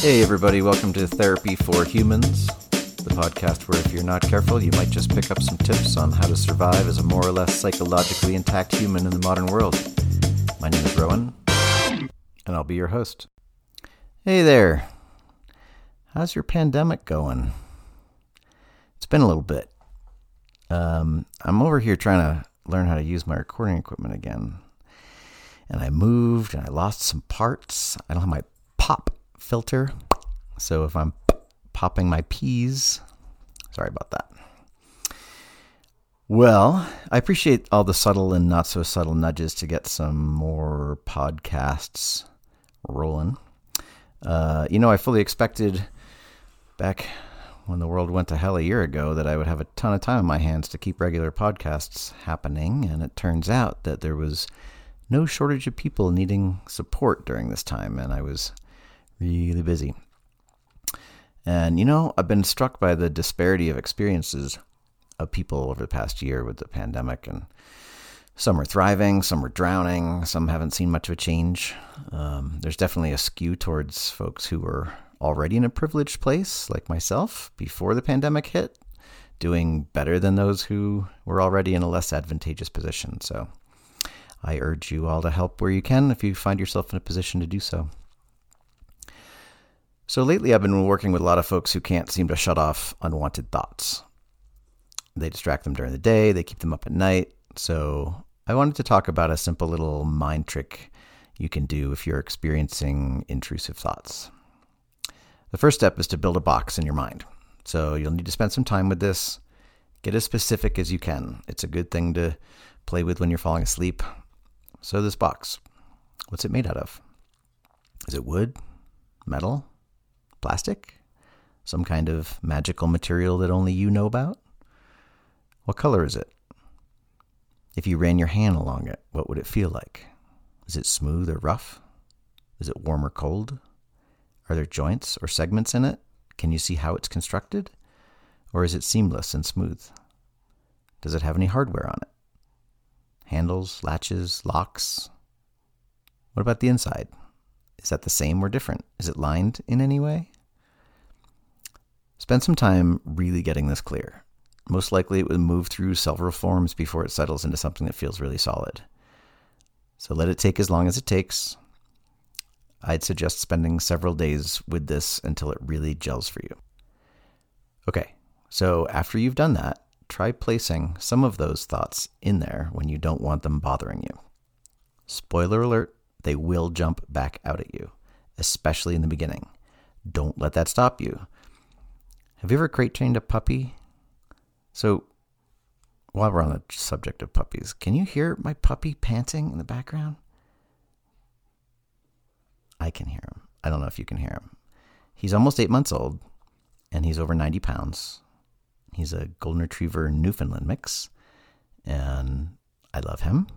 Hey, everybody, welcome to Therapy for Humans, the podcast where if you're not careful, you might just pick up some tips on how to survive as a more or less psychologically intact human in the modern world. My name is Rowan, and I'll be your host. Hey there, how's your pandemic going? It's been a little bit. Um, I'm over here trying to learn how to use my recording equipment again. And I moved and I lost some parts. I don't have my pop filter. So if I'm popping my peas, sorry about that. Well, I appreciate all the subtle and not so subtle nudges to get some more podcasts rolling. Uh, you know, I fully expected back when the world went to hell a year ago that I would have a ton of time on my hands to keep regular podcasts happening, and it turns out that there was no shortage of people needing support during this time, and I was really busy. And you know, I've been struck by the disparity of experiences of people over the past year with the pandemic and some are thriving, some are drowning, some haven't seen much of a change. Um, there's definitely a skew towards folks who were already in a privileged place, like myself, before the pandemic hit, doing better than those who were already in a less advantageous position. So I urge you all to help where you can if you find yourself in a position to do so. So lately, I've been working with a lot of folks who can't seem to shut off unwanted thoughts. They distract them during the day, they keep them up at night. So I wanted to talk about a simple little mind trick you can do if you're experiencing intrusive thoughts. The first step is to build a box in your mind. So you'll need to spend some time with this. Get as specific as you can. It's a good thing to play with when you're falling asleep. So, this box, what's it made out of? Is it wood? Metal? Plastic? Some kind of magical material that only you know about? What color is it? If you ran your hand along it, what would it feel like? Is it smooth or rough? Is it warm or cold? Are there joints or segments in it? Can you see how it's constructed? Or is it seamless and smooth? Does it have any hardware on it? Handles, latches, locks? What about the inside? Is that the same or different? Is it lined in any way? Spend some time really getting this clear. Most likely, it will move through several forms before it settles into something that feels really solid. So let it take as long as it takes. I'd suggest spending several days with this until it really gels for you. Okay, so after you've done that, try placing some of those thoughts in there when you don't want them bothering you. Spoiler alert, they will jump back out at you, especially in the beginning. Don't let that stop you. Have you ever crate trained a puppy? So, while we're on the subject of puppies, can you hear my puppy panting in the background? I can hear him. I don't know if you can hear him. He's almost eight months old, and he's over 90 pounds. He's a golden retriever Newfoundland mix, and I love him.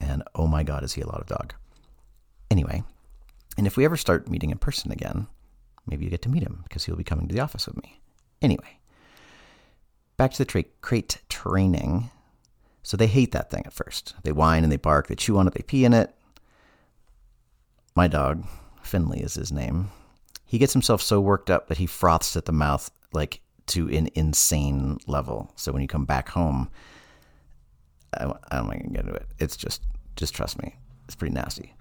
And oh my God, is he a lot of dog. Anyway, and if we ever start meeting in person again, maybe you get to meet him because he'll be coming to the office with me. Anyway, back to the tra- crate training. So they hate that thing at first. They whine and they bark, they chew on it, they pee in it. My dog, Finley is his name, he gets himself so worked up that he froths at the mouth like to an insane level. So when you come back home, I, I don't want to get into it. It's just, just trust me, it's pretty nasty.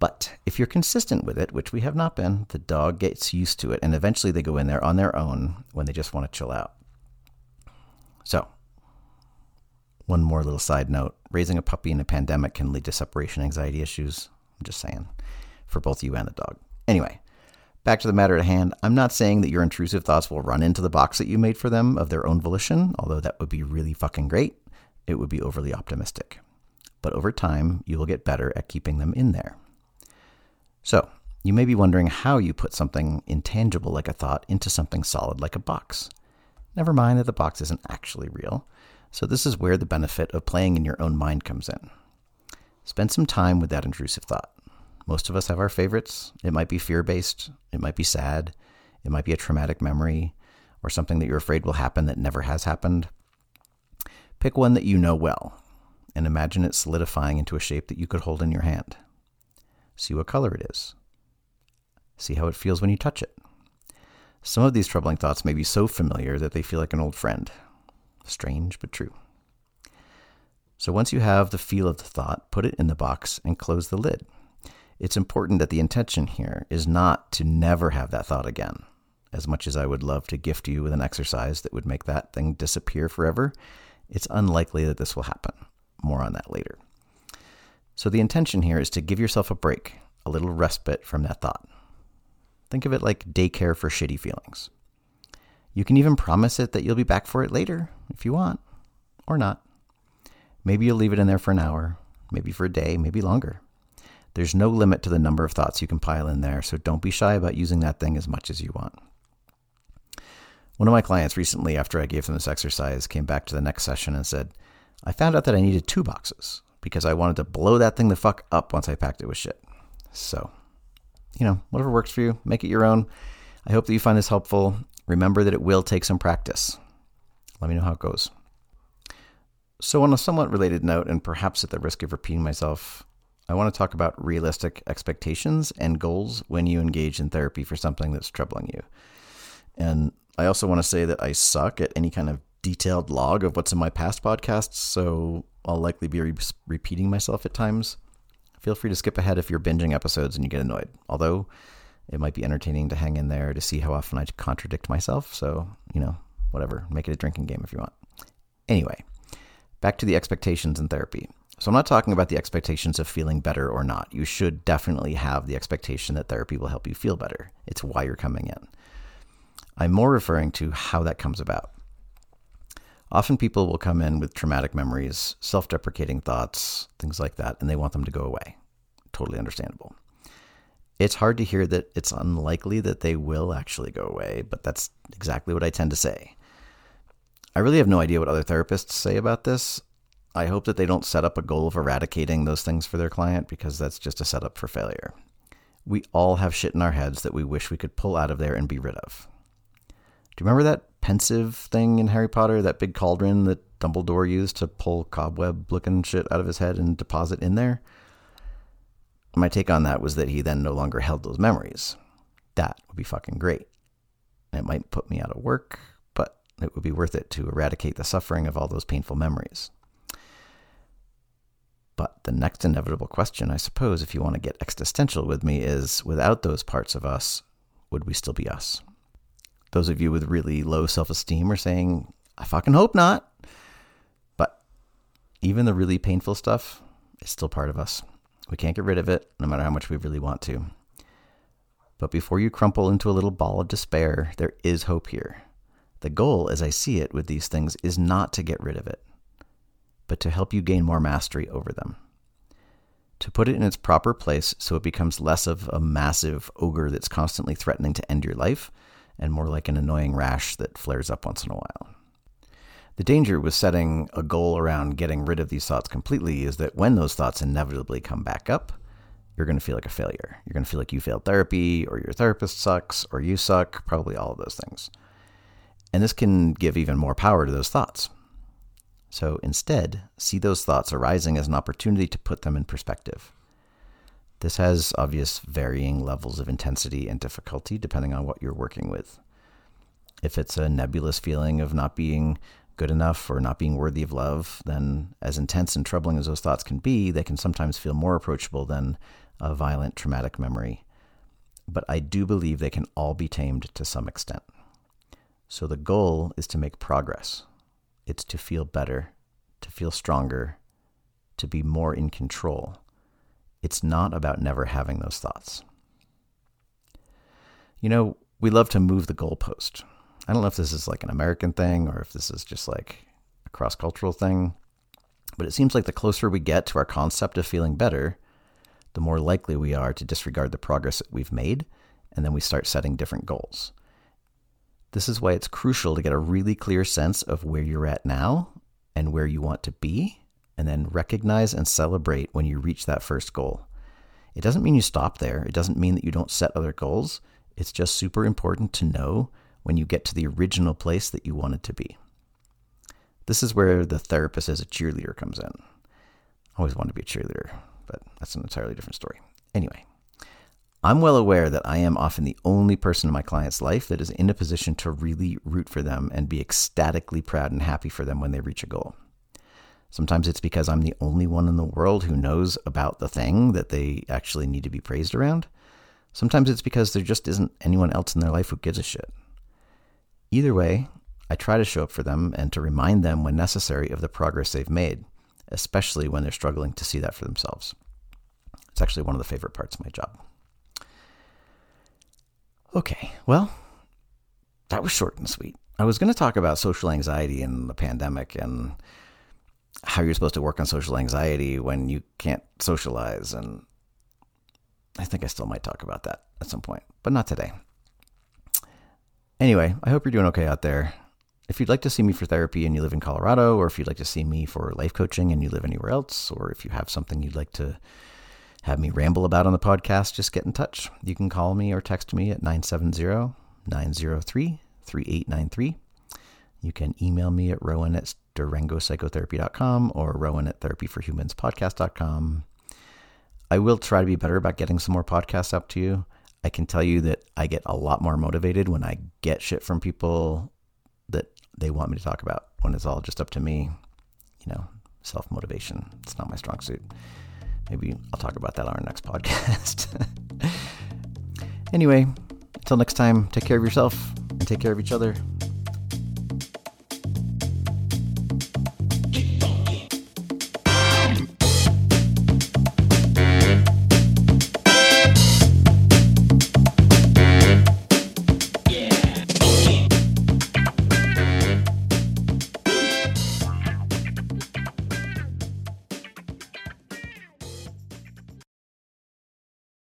But if you're consistent with it, which we have not been, the dog gets used to it, and eventually they go in there on their own when they just want to chill out. So, one more little side note raising a puppy in a pandemic can lead to separation anxiety issues. I'm just saying, for both you and the dog. Anyway, back to the matter at hand. I'm not saying that your intrusive thoughts will run into the box that you made for them of their own volition, although that would be really fucking great. It would be overly optimistic. But over time, you will get better at keeping them in there. So, you may be wondering how you put something intangible like a thought into something solid like a box. Never mind that the box isn't actually real. So, this is where the benefit of playing in your own mind comes in. Spend some time with that intrusive thought. Most of us have our favorites. It might be fear based, it might be sad, it might be a traumatic memory, or something that you're afraid will happen that never has happened. Pick one that you know well and imagine it solidifying into a shape that you could hold in your hand. See what color it is. See how it feels when you touch it. Some of these troubling thoughts may be so familiar that they feel like an old friend. Strange, but true. So once you have the feel of the thought, put it in the box and close the lid. It's important that the intention here is not to never have that thought again. As much as I would love to gift you with an exercise that would make that thing disappear forever, it's unlikely that this will happen. More on that later. So the intention here is to give yourself a break, a little respite from that thought. Think of it like daycare for shitty feelings. You can even promise it that you'll be back for it later if you want, or not. Maybe you'll leave it in there for an hour, maybe for a day, maybe longer. There's no limit to the number of thoughts you can pile in there, so don't be shy about using that thing as much as you want. One of my clients recently, after I gave them this exercise, came back to the next session and said, I found out that I needed two boxes because I wanted to blow that thing the fuck up once I packed it with shit. So, you know, whatever works for you, make it your own. I hope that you find this helpful. Remember that it will take some practice. Let me know how it goes. So, on a somewhat related note, and perhaps at the risk of repeating myself, I want to talk about realistic expectations and goals when you engage in therapy for something that's troubling you. And I also want to say that I suck at any kind of detailed log of what's in my past podcasts, so I'll likely be re- repeating myself at times. Feel free to skip ahead if you're binging episodes and you get annoyed. Although it might be entertaining to hang in there to see how often I contradict myself. So, you know, whatever. Make it a drinking game if you want. Anyway, back to the expectations in therapy. So, I'm not talking about the expectations of feeling better or not. You should definitely have the expectation that therapy will help you feel better. It's why you're coming in. I'm more referring to how that comes about. Often people will come in with traumatic memories, self deprecating thoughts, things like that, and they want them to go away. Totally understandable. It's hard to hear that it's unlikely that they will actually go away, but that's exactly what I tend to say. I really have no idea what other therapists say about this. I hope that they don't set up a goal of eradicating those things for their client because that's just a setup for failure. We all have shit in our heads that we wish we could pull out of there and be rid of. Do you remember that Pensieve thing in Harry Potter, that big cauldron that Dumbledore used to pull cobweb looking shit out of his head and deposit in there? My take on that was that he then no longer held those memories. That would be fucking great. It might put me out of work, but it would be worth it to eradicate the suffering of all those painful memories. But the next inevitable question, I suppose, if you want to get existential with me, is without those parts of us, would we still be us? Those of you with really low self esteem are saying, I fucking hope not. But even the really painful stuff is still part of us. We can't get rid of it, no matter how much we really want to. But before you crumple into a little ball of despair, there is hope here. The goal, as I see it with these things, is not to get rid of it, but to help you gain more mastery over them. To put it in its proper place so it becomes less of a massive ogre that's constantly threatening to end your life and more like an annoying rash that flares up once in a while. The danger with setting a goal around getting rid of these thoughts completely is that when those thoughts inevitably come back up, you're going to feel like a failure. You're going to feel like you failed therapy, or your therapist sucks, or you suck, probably all of those things. And this can give even more power to those thoughts. So instead, see those thoughts arising as an opportunity to put them in perspective. This has obvious varying levels of intensity and difficulty depending on what you're working with. If it's a nebulous feeling of not being good enough or not being worthy of love, then as intense and troubling as those thoughts can be, they can sometimes feel more approachable than a violent traumatic memory. But I do believe they can all be tamed to some extent. So the goal is to make progress. It's to feel better, to feel stronger, to be more in control it's not about never having those thoughts. You know, we love to move the goalpost. I don't know if this is like an American thing or if this is just like a cross cultural thing, but it seems like the closer we get to our concept of feeling better, the more likely we are to disregard the progress that we've made, and then we start setting different goals. This is why it's crucial to get a really clear sense of where you're at now and where you want to be and then recognize and celebrate when you reach that first goal. It doesn't mean you stop there. It doesn't mean that you don't set other goals. It's just super important to know when you get to the original place that you wanted to be. This is where the therapist as a cheerleader comes in. I always wanted to be a cheerleader, but that's an entirely different story. Anyway, I'm well aware that I am often the only person in my client's life that is in a position to really root for them and be ecstatically proud and happy for them when they reach a goal. Sometimes it's because I'm the only one in the world who knows about the thing that they actually need to be praised around. Sometimes it's because there just isn't anyone else in their life who gives a shit. Either way, I try to show up for them and to remind them when necessary of the progress they've made, especially when they're struggling to see that for themselves. It's actually one of the favorite parts of my job. Okay, well, that was short and sweet. I was going to talk about social anxiety and the pandemic and how you're supposed to work on social anxiety when you can't socialize. And I think I still might talk about that at some point, but not today. Anyway, I hope you're doing okay out there. If you'd like to see me for therapy and you live in Colorado, or if you'd like to see me for life coaching and you live anywhere else, or if you have something you'd like to have me ramble about on the podcast, just get in touch. You can call me or text me at 970 903 3893. You can email me at rowan at durangopsychotherapy.com or rowan at therapyforhumanspodcast.com. I will try to be better about getting some more podcasts up to you. I can tell you that I get a lot more motivated when I get shit from people that they want me to talk about. When it's all just up to me, you know, self motivation. It's not my strong suit. Maybe I'll talk about that on our next podcast. anyway, until next time, take care of yourself and take care of each other.